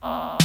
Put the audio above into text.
uh